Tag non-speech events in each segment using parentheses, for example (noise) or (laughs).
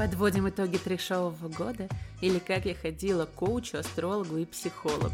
Подводим итоги трешового года или как я ходила к коучу, астрологу и психологу.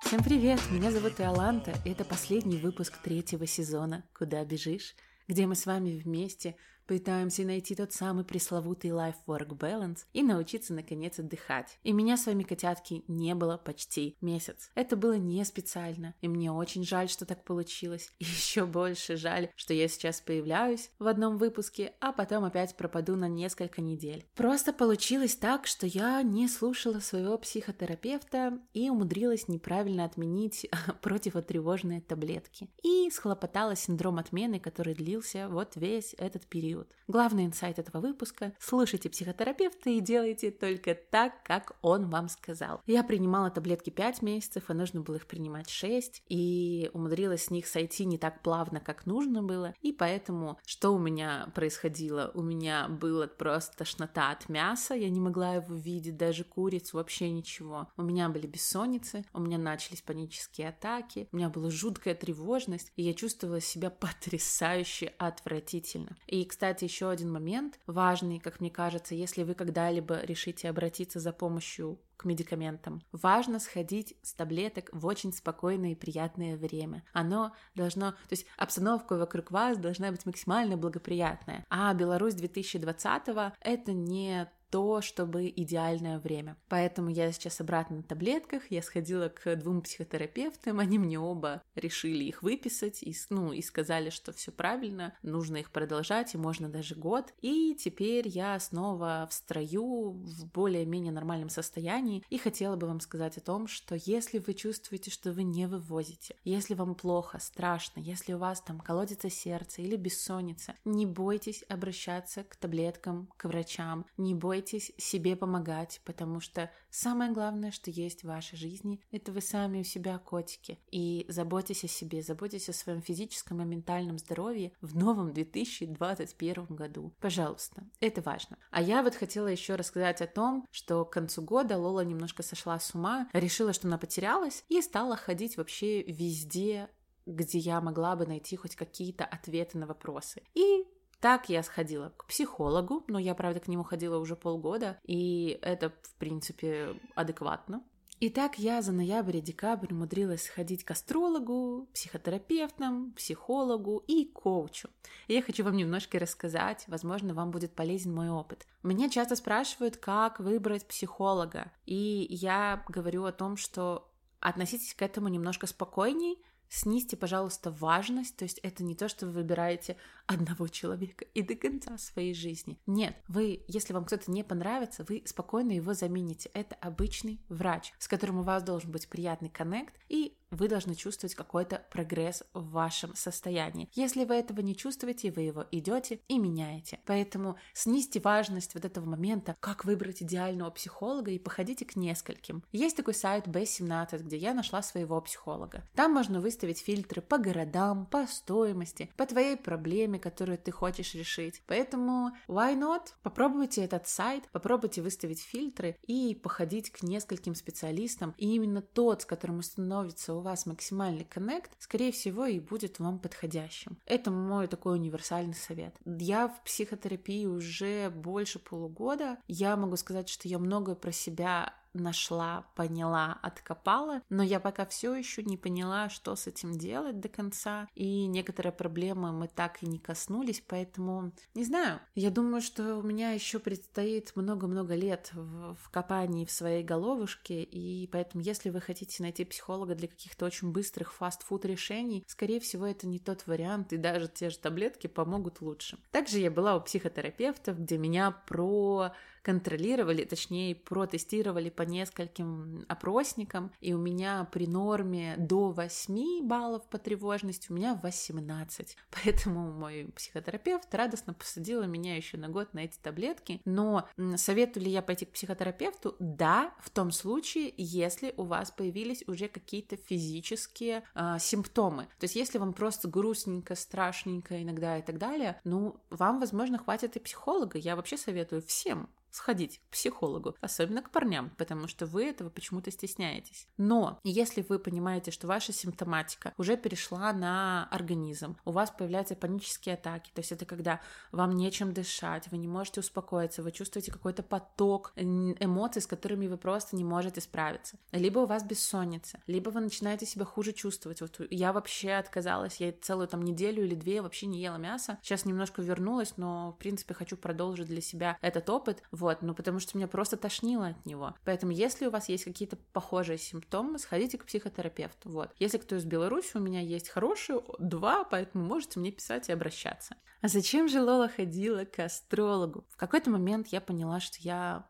Всем привет! Меня зовут Иоланта, и это последний выпуск третьего сезона «Куда бежишь?», где мы с вами вместе Пытаемся найти тот самый пресловутый life-work balance и научиться наконец отдыхать. И меня с вами, котятки, не было почти месяц. Это было не специально, и мне очень жаль, что так получилось. (laughs) И еще больше жаль, что я сейчас появляюсь в одном выпуске, а потом опять пропаду на несколько недель. Просто получилось так, что я не слушала своего психотерапевта и умудрилась неправильно отменить (laughs) противотревожные таблетки. И схлопотала синдром отмены, который длился вот весь этот период период. Главный инсайт этого выпуска – слушайте психотерапевта и делайте только так, как он вам сказал. Я принимала таблетки 5 месяцев, а нужно было их принимать 6, и умудрилась с них сойти не так плавно, как нужно было, и поэтому что у меня происходило? У меня была просто тошнота от мяса, я не могла его видеть, даже курицу, вообще ничего. У меня были бессонницы, у меня начались панические атаки, у меня была жуткая тревожность, и я чувствовала себя (laughs) потрясающе отвратительно. И, кстати, кстати, еще один момент важный, как мне кажется, если вы когда-либо решите обратиться за помощью к медикаментам. Важно сходить с таблеток в очень спокойное и приятное время. Оно должно, то есть обстановка вокруг вас должна быть максимально благоприятная. А Беларусь 2020 это не то, чтобы идеальное время. Поэтому я сейчас обратно на таблетках, я сходила к двум психотерапевтам, они мне оба решили их выписать, и, ну, и сказали, что все правильно, нужно их продолжать, и можно даже год. И теперь я снова в строю, в более-менее нормальном состоянии, и хотела бы вам сказать о том, что если вы чувствуете, что вы не вывозите, если вам плохо, страшно, если у вас там колодится сердце или бессонница, не бойтесь обращаться к таблеткам, к врачам, не бойтесь бойтесь себе помогать, потому что самое главное, что есть в вашей жизни, это вы сами у себя котики. И заботьтесь о себе, заботьтесь о своем физическом и ментальном здоровье в новом 2021 году. Пожалуйста, это важно. А я вот хотела еще рассказать о том, что к концу года Лола немножко сошла с ума, решила, что она потерялась и стала ходить вообще везде где я могла бы найти хоть какие-то ответы на вопросы. И так я сходила к психологу, но я, правда, к нему ходила уже полгода, и это, в принципе, адекватно. И так я за ноябрь и декабрь умудрилась сходить к астрологу, психотерапевтам, психологу и коучу. И я хочу вам немножко рассказать, возможно, вам будет полезен мой опыт. Меня часто спрашивают, как выбрать психолога, и я говорю о том, что относитесь к этому немножко спокойней, снизьте, пожалуйста, важность, то есть это не то, что вы выбираете одного человека и до конца своей жизни. Нет, вы, если вам кто-то не понравится, вы спокойно его замените. Это обычный врач, с которым у вас должен быть приятный коннект, и вы должны чувствовать какой-то прогресс в вашем состоянии. Если вы этого не чувствуете, вы его идете и меняете. Поэтому снизьте важность вот этого момента, как выбрать идеального психолога и походите к нескольким. Есть такой сайт B17, где я нашла своего психолога. Там можно выставить фильтры по городам, по стоимости, по твоей проблеме, которую ты хочешь решить. Поэтому why not? Попробуйте этот сайт, попробуйте выставить фильтры и походить к нескольким специалистам. И именно тот, с которым установится у вас максимальный коннект, скорее всего, и будет вам подходящим. Это мой такой универсальный совет. Я в психотерапии уже больше полугода. Я могу сказать, что я многое про себя нашла, поняла, откопала, но я пока все еще не поняла, что с этим делать до конца, и некоторые проблемы мы так и не коснулись, поэтому не знаю. Я думаю, что у меня еще предстоит много-много лет в, в копании в своей головушке, и поэтому, если вы хотите найти психолога для каких-то очень быстрых фастфуд решений, скорее всего, это не тот вариант, и даже те же таблетки помогут лучше. Также я была у психотерапевтов, где меня про контролировали, точнее, протестировали по нескольким опросникам, и у меня при норме до 8 баллов по тревожности, у меня 18. (laughs) Поэтому мой психотерапевт радостно посадила меня еще на год на эти таблетки. Но советую ли я пойти к психотерапевту? Да, в том случае, если у вас появились уже какие-то физические э, симптомы. То есть, если вам просто грустненько, страшненько иногда и так далее, ну, вам, возможно, хватит и психолога. Я вообще советую всем сходить к психологу, особенно к парням, потому что вы этого почему-то стесняетесь. Но если вы понимаете, что ваша симптоматика уже перешла на организм, у вас появляются панические атаки, то есть это когда вам нечем дышать, вы не можете успокоиться, вы чувствуете какой-то поток эмоций, с которыми вы просто не можете справиться. Либо у вас бессонница, либо вы начинаете себя хуже чувствовать. Вот я вообще отказалась, я целую там неделю или две вообще не ела мясо. Сейчас немножко вернулась, но в принципе хочу продолжить для себя этот опыт. Вот, ну потому что меня просто тошнило от него. Поэтому, если у вас есть какие-то похожие симптомы, сходите к психотерапевту. Вот. Если кто из Беларуси, у меня есть хорошие два, поэтому можете мне писать и обращаться. А зачем же Лола ходила к астрологу? В какой-то момент я поняла, что я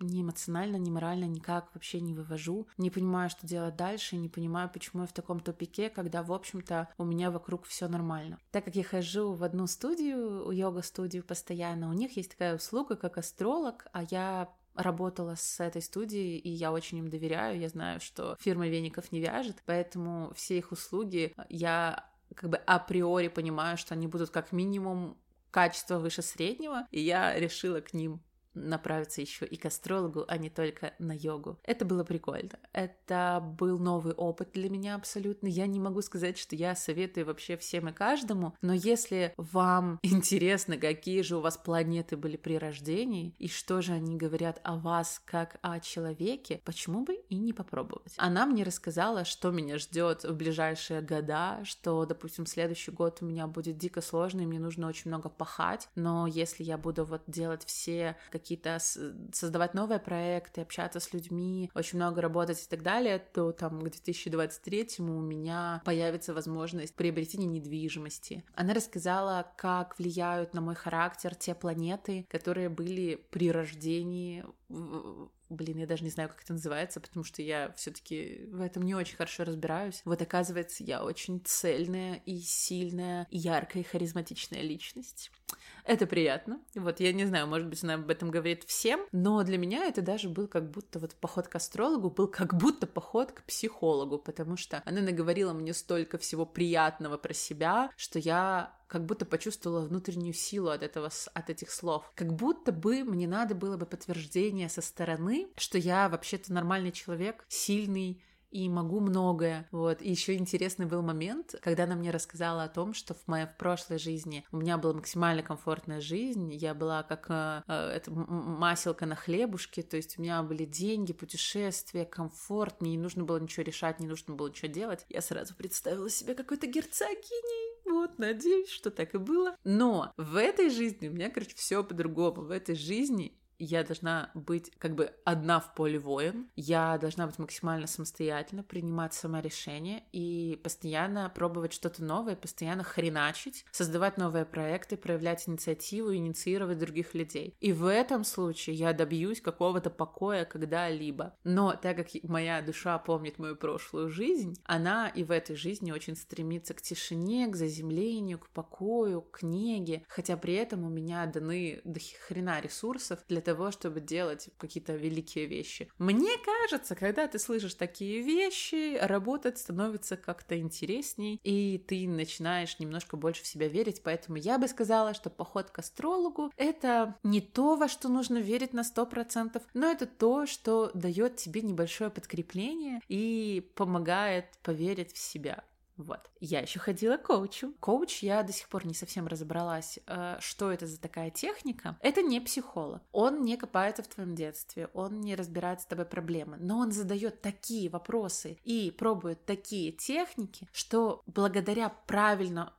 ни эмоционально, ни морально никак вообще не вывожу, не понимаю, что делать дальше, не понимаю, почему я в таком тупике, когда, в общем-то, у меня вокруг все нормально. Так как я хожу в одну студию, йога-студию постоянно, у них есть такая услуга, как астролог, а я работала с этой студией, и я очень им доверяю, я знаю, что фирма веников не вяжет, поэтому все их услуги я как бы априори понимаю, что они будут как минимум качество выше среднего, и я решила к ним направиться еще и к астрологу, а не только на йогу. Это было прикольно. Это был новый опыт для меня абсолютно. Я не могу сказать, что я советую вообще всем и каждому, но если вам (laughs) интересно, какие же у вас планеты были при рождении и что же они говорят о вас как о человеке, почему бы и не попробовать? Она мне рассказала, что меня ждет в ближайшие года, что, допустим, следующий год у меня будет дико сложный, мне нужно очень много пахать, но если я буду вот делать все какие какие-то создавать новые проекты, общаться с людьми, очень много работать и так далее, то там к 2023 у меня появится возможность приобретения недвижимости. Она рассказала, как влияют на мой характер те планеты, которые были при рождении Блин, я даже не знаю, как это называется, потому что я все-таки в этом не очень хорошо разбираюсь. Вот оказывается, я очень цельная и сильная, яркая и харизматичная личность. Это приятно. Вот я не знаю, может быть, она об этом говорит всем, но для меня это даже был как будто вот поход к астрологу был как будто поход к психологу, потому что она наговорила мне столько всего приятного про себя, что я как будто почувствовала внутреннюю силу от этого, от этих слов. Как будто бы мне надо было бы подтверждение со стороны, что я вообще-то нормальный человек, сильный, и могу многое. Вот. И еще интересный был момент, когда она мне рассказала о том, что в моей в прошлой жизни у меня была максимально комфортная жизнь, я была как э, э это, маселка на хлебушке, то есть у меня были деньги, путешествия, комфорт, мне не нужно было ничего решать, не нужно было ничего делать. Я сразу представила себя какой-то герцогиней, вот, надеюсь, что так и было. Но в этой жизни у меня, короче, все по-другому. В этой жизни я должна быть как бы одна в поле воин, я должна быть максимально самостоятельно, принимать сама решения и постоянно пробовать что-то новое, постоянно хреначить, создавать новые проекты, проявлять инициативу, инициировать других людей. И в этом случае я добьюсь какого-то покоя когда-либо. Но так как моя душа помнит мою прошлую жизнь, она и в этой жизни очень стремится к тишине, к заземлению, к покою, к книге, хотя при этом у меня даны до хрена ресурсов для того, чтобы делать какие-то великие вещи. Мне кажется, когда ты слышишь такие вещи, работать становится как-то интересней, и ты начинаешь немножко больше в себя верить, поэтому я бы сказала, что поход к астрологу — это не то, во что нужно верить на сто процентов, но это то, что дает тебе небольшое подкрепление и помогает поверить в себя. Вот. Я еще ходила к коучу. Коуч я до сих пор не совсем разобралась, э, что это за такая техника. Это не психолог. Он не копается в твоем детстве, он не разбирает с тобой проблемы, но он задает такие вопросы и пробует такие техники, что благодаря правильно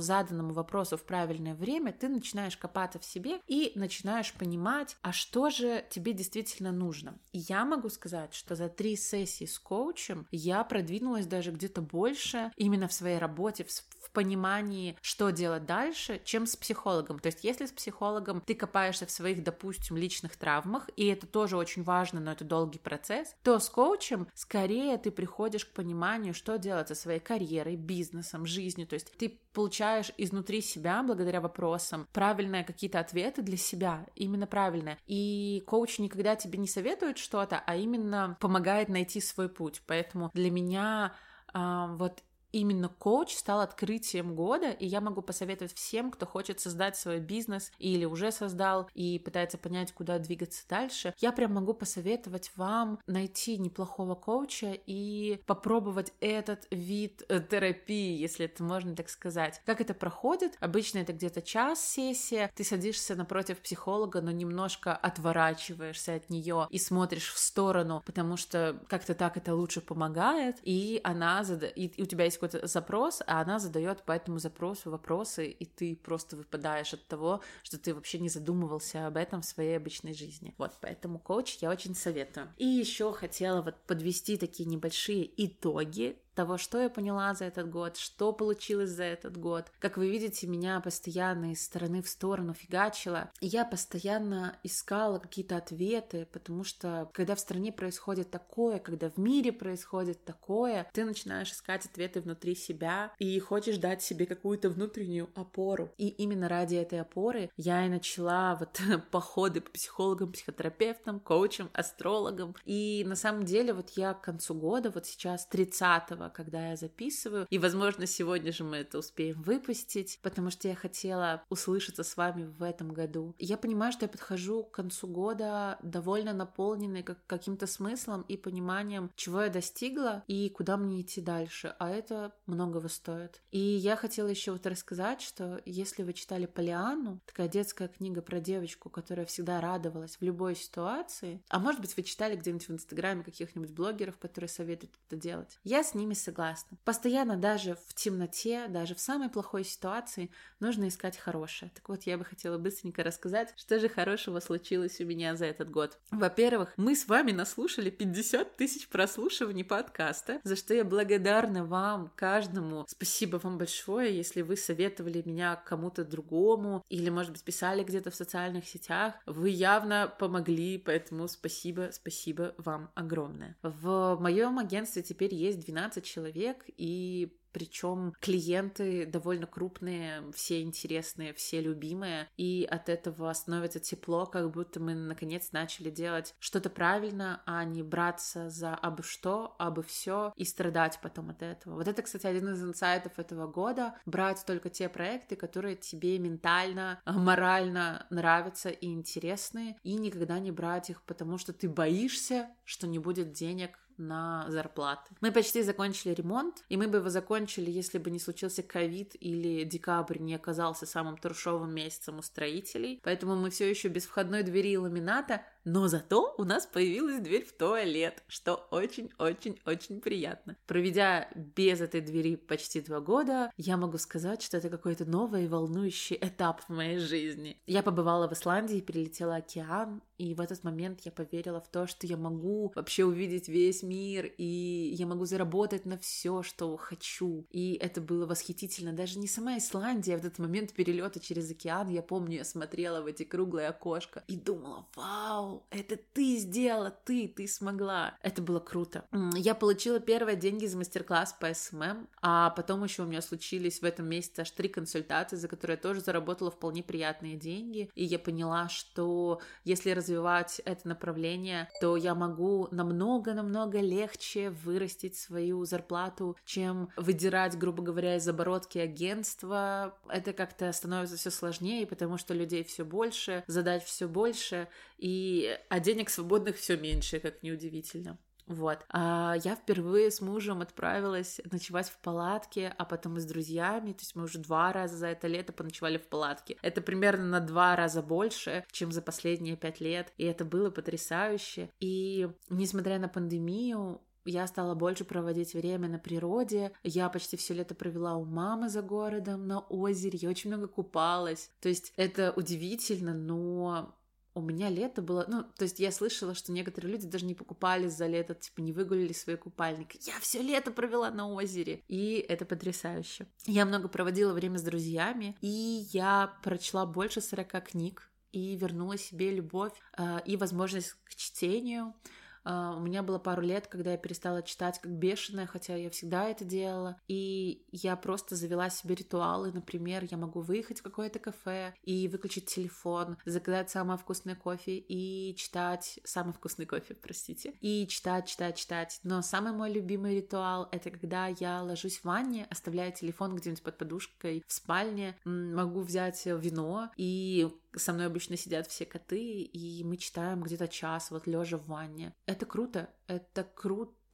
заданному вопросу в правильное время, ты начинаешь копаться в себе и начинаешь понимать, а что же тебе действительно нужно. И я могу сказать, что за три сессии с коучем я продвинулась даже где-то больше именно в своей работе, в понимании, что делать дальше, чем с психологом. То есть, если с психологом ты копаешься в своих, допустим, личных травмах, и это тоже очень важно, но это долгий процесс, то с коучем скорее ты приходишь к пониманию, что делать со своей карьерой, бизнесом, жизнью. То есть ты получаешь изнутри себя, благодаря вопросам, правильные какие-то ответы для себя, именно правильные. И коуч никогда тебе не советует что-то, а именно помогает найти свой путь. Поэтому для меня а, вот именно коуч стал открытием года, и я могу посоветовать всем, кто хочет создать свой бизнес или уже создал и пытается понять, куда двигаться дальше. Я прям могу посоветовать вам найти неплохого коуча и попробовать этот вид э, терапии, если это можно так сказать. Как это проходит? Обычно это где-то час сессия, ты садишься напротив психолога, но немножко отворачиваешься от нее и смотришь в сторону, потому что как-то так это лучше помогает, и она зада... и, и у тебя есть какой-то запрос, а она задает по этому запросу вопросы, и ты просто выпадаешь от того, что ты вообще не задумывался об этом в своей обычной жизни. Вот, поэтому коуч я очень советую. И еще хотела вот подвести такие небольшие итоги того, что я поняла за этот год, что получилось за этот год. Как вы видите, меня постоянно из стороны в сторону фигачило. Я постоянно искала какие-то ответы, потому что когда в стране происходит такое, когда в мире происходит такое, ты начинаешь искать ответы внутри себя и хочешь дать себе какую-то внутреннюю опору. И именно ради этой опоры я и начала вот (laughs) походы по психологам, психотерапевтам, коучам, астрологам. И на самом деле вот я к концу года, вот сейчас 30 когда я записываю. И, возможно, сегодня же мы это успеем выпустить, потому что я хотела услышаться с вами в этом году. Я понимаю, что я подхожу к концу года довольно наполненной как каким-то смыслом и пониманием, чего я достигла и куда мне идти дальше. А это многого стоит. И я хотела еще вот рассказать, что если вы читали Полиану, такая детская книга про девочку, которая всегда радовалась в любой ситуации, а может быть, вы читали где-нибудь в Инстаграме каких-нибудь блогеров, которые советуют это делать. Я с ними согласна. Постоянно даже в темноте, даже в самой плохой ситуации нужно искать хорошее. Так вот, я бы хотела быстренько рассказать, что же хорошего случилось у меня за этот год. Во-первых, мы с вами наслушали 50 тысяч прослушиваний подкаста, за что я благодарна вам, каждому. Спасибо вам большое, если вы советовали меня кому-то другому или, может быть, писали где-то в социальных сетях. Вы явно помогли, поэтому спасибо, спасибо вам огромное. В моем агентстве теперь есть 12 15 человек, и причем клиенты довольно крупные, все интересные, все любимые, и от этого становится тепло, как будто мы наконец начали делать что-то правильно, а не браться за абы что, абы все и страдать потом от этого. Вот это, кстати, один из инсайтов этого года, брать только те проекты, которые тебе ментально, морально нравятся и интересны, и никогда не брать их, потому что ты боишься, что не будет денег на зарплаты. Мы почти закончили ремонт, и мы бы его закончили, если бы не случился ковид или декабрь не оказался самым трешовым месяцем у строителей. Поэтому мы все еще без входной двери и ламината, но зато у нас появилась дверь в туалет, что очень-очень-очень приятно. Проведя без этой двери почти два года, я могу сказать, что это какой-то новый и волнующий этап в моей жизни. Я побывала в Исландии, перелетела океан, и в этот момент я поверила в то, что я могу вообще увидеть весь мир, и я могу заработать на все, что хочу. И это было восхитительно. Даже не сама Исландия, а в этот момент перелета через океан, я помню, я смотрела в эти круглые окошко и думала, вау, это ты сделала, ты, ты смогла. Это было круто. Я получила первые деньги за мастер-класс по SMM, а потом еще у меня случились в этом месяце аж три консультации, за которые я тоже заработала вполне приятные деньги. И я поняла, что если развивать это направление, то я могу намного-намного легче вырастить свою зарплату, чем выдирать, грубо говоря, из оборотки агентства. Это как-то становится все сложнее, потому что людей все больше, задач все больше, и а денег свободных все меньше, как неудивительно. Вот. А я впервые с мужем отправилась ночевать в палатке, а потом и с друзьями. То есть мы уже два раза за это лето поночевали в палатке. Это примерно на два раза больше, чем за последние пять лет. И это было потрясающе. И несмотря на пандемию, я стала больше проводить время на природе. Я почти все лето провела у мамы за городом на озере. Я очень много купалась. То есть это удивительно, но у меня лето было, ну, то есть я слышала, что некоторые люди даже не покупали за лето, типа не выгулили свой купальник. Я все лето провела на озере, и это потрясающе. Я много проводила время с друзьями, и я прочла больше 40 книг, и вернула себе любовь э, и возможность к чтению. Uh, у меня было пару лет, когда я перестала читать как бешеная, хотя я всегда это делала. И я просто завела себе ритуалы. Например, я могу выехать в какое-то кафе и выключить телефон, заказать самое вкусное кофе и читать... Самый вкусный кофе, (laughs) простите. И читать, читать, читать. Но самый мой любимый ритуал — это когда я ложусь в ванне, оставляю телефон где-нибудь под подушкой в спальне, могу взять вино и со мной обычно сидят все коты, и мы читаем где-то час, вот лежа в ванне. Это круто, это круто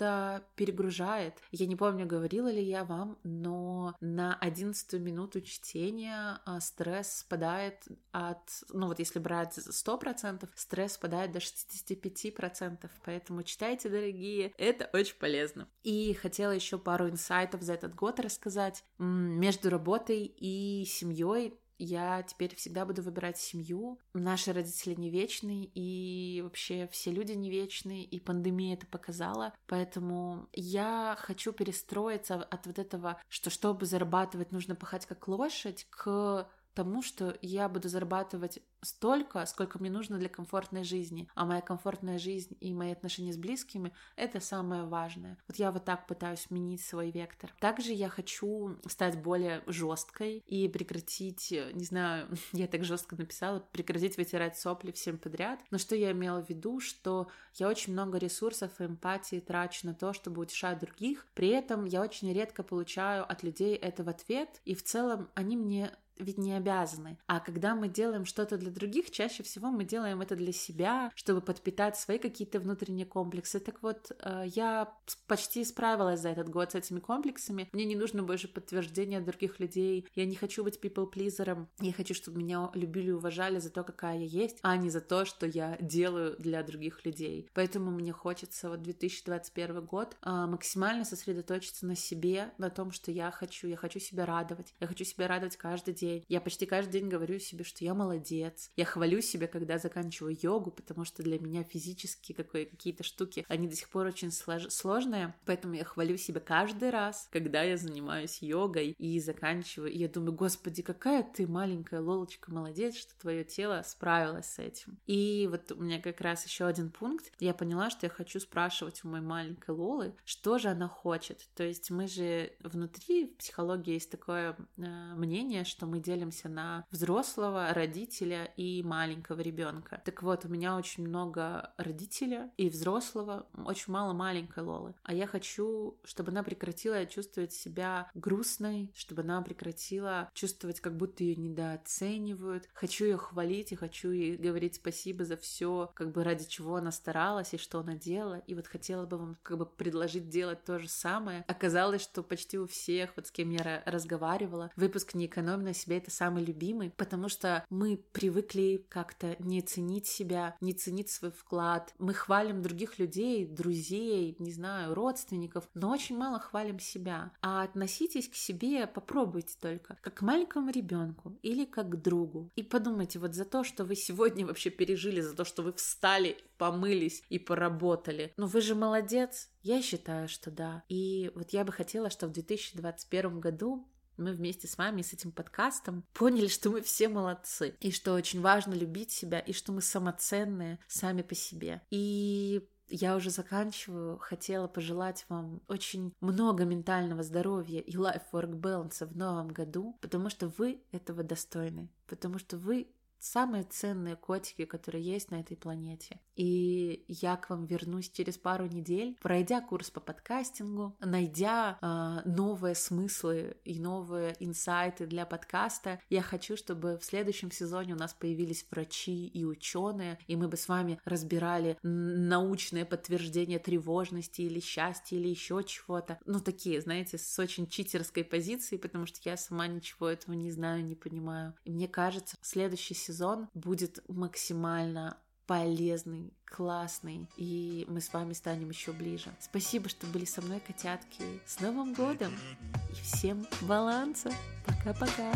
перегружает. Я не помню, говорила ли я вам, но на одиннадцатую минуту чтения а, стресс спадает от, ну вот если брать 100%, стресс спадает до 65%, поэтому читайте, дорогие, это очень полезно. И хотела еще пару инсайтов за этот год рассказать. Между работой и семьей я теперь всегда буду выбирать семью. Наши родители не вечны, и вообще все люди не вечны, и пандемия это показала. Поэтому я хочу перестроиться от вот этого, что чтобы зарабатывать, нужно пахать как лошадь, к тому, что я буду зарабатывать столько, сколько мне нужно для комфортной жизни. А моя комфортная жизнь и мои отношения с близкими — это самое важное. Вот я вот так пытаюсь сменить свой вектор. Также я хочу стать более жесткой и прекратить, не знаю, (laughs) я так жестко написала, прекратить вытирать сопли всем подряд. Но что я имела в виду, что я очень много ресурсов и эмпатии трачу на то, чтобы утешать других. При этом я очень редко получаю от людей это в ответ, и в целом они мне ведь не обязаны. А когда мы делаем что-то для других, чаще всего мы делаем это для себя, чтобы подпитать свои какие-то внутренние комплексы. Так вот, э, я почти справилась за этот год с этими комплексами. Мне не нужно больше подтверждения других людей. Я не хочу быть people-плизером. Я хочу, чтобы меня любили и уважали за то, какая я есть, а не за то, что я делаю для других людей. Поэтому мне хочется вот 2021 год э, максимально сосредоточиться на себе, на том, что я хочу. Я хочу себя радовать. Я хочу себя радовать каждый день день. Я почти каждый день говорю себе, что я молодец. Я хвалю себя, когда заканчиваю йогу, потому что для меня физически какие-то штуки, они до сих пор очень слож... сложные. Поэтому я хвалю себя каждый раз, когда я занимаюсь йогой и заканчиваю. И я думаю, господи, какая ты маленькая Лолочка, молодец, что твое тело справилось с этим. И вот у меня как раз еще один пункт. Я поняла, что я хочу спрашивать у моей маленькой Лолы, что же она хочет. То есть мы же внутри в психологии есть такое э, мнение, что мы делимся на взрослого, родителя и маленького ребенка. Так вот, у меня очень много родителя и взрослого, очень мало маленькой Лолы. А я хочу, чтобы она прекратила чувствовать себя грустной, чтобы она прекратила чувствовать, как будто ее недооценивают. Хочу ее хвалить и хочу ей говорить спасибо за все, как бы ради чего она старалась и что она делала. И вот хотела бы вам как бы предложить делать то же самое. Оказалось, что почти у всех, вот с кем я разговаривала, выпуск не экономит на себе это самый любимый, потому что мы привыкли как-то не ценить себя, не ценить свой вклад. Мы хвалим других людей, друзей, не знаю, родственников, но очень мало хвалим себя. А относитесь к себе, попробуйте только, как к маленькому ребенку или как к другу. И подумайте вот за то, что вы сегодня вообще пережили, за то, что вы встали, помылись и поработали. Ну вы же молодец. Я считаю, что да. И вот я бы хотела, чтобы в 2021 году мы вместе с вами с этим подкастом поняли, что мы все молодцы, и что очень важно любить себя, и что мы самоценные сами по себе. И я уже заканчиваю. Хотела пожелать вам очень много ментального здоровья и life-work balance в новом году, потому что вы этого достойны, потому что вы самые ценные котики, которые есть на этой планете. И я к вам вернусь через пару недель, пройдя курс по подкастингу, найдя э, новые смыслы и новые инсайты для подкаста. Я хочу, чтобы в следующем сезоне у нас появились врачи и ученые, и мы бы с вами разбирали научное подтверждение тревожности или счастья или еще чего-то. Ну, такие, знаете, с очень читерской позиции, потому что я сама ничего этого не знаю, не понимаю. И мне кажется, следующий сезон сезон будет максимально полезный, классный, и мы с вами станем еще ближе. Спасибо, что были со мной, котятки. С Новым годом! И всем баланса! Пока-пока!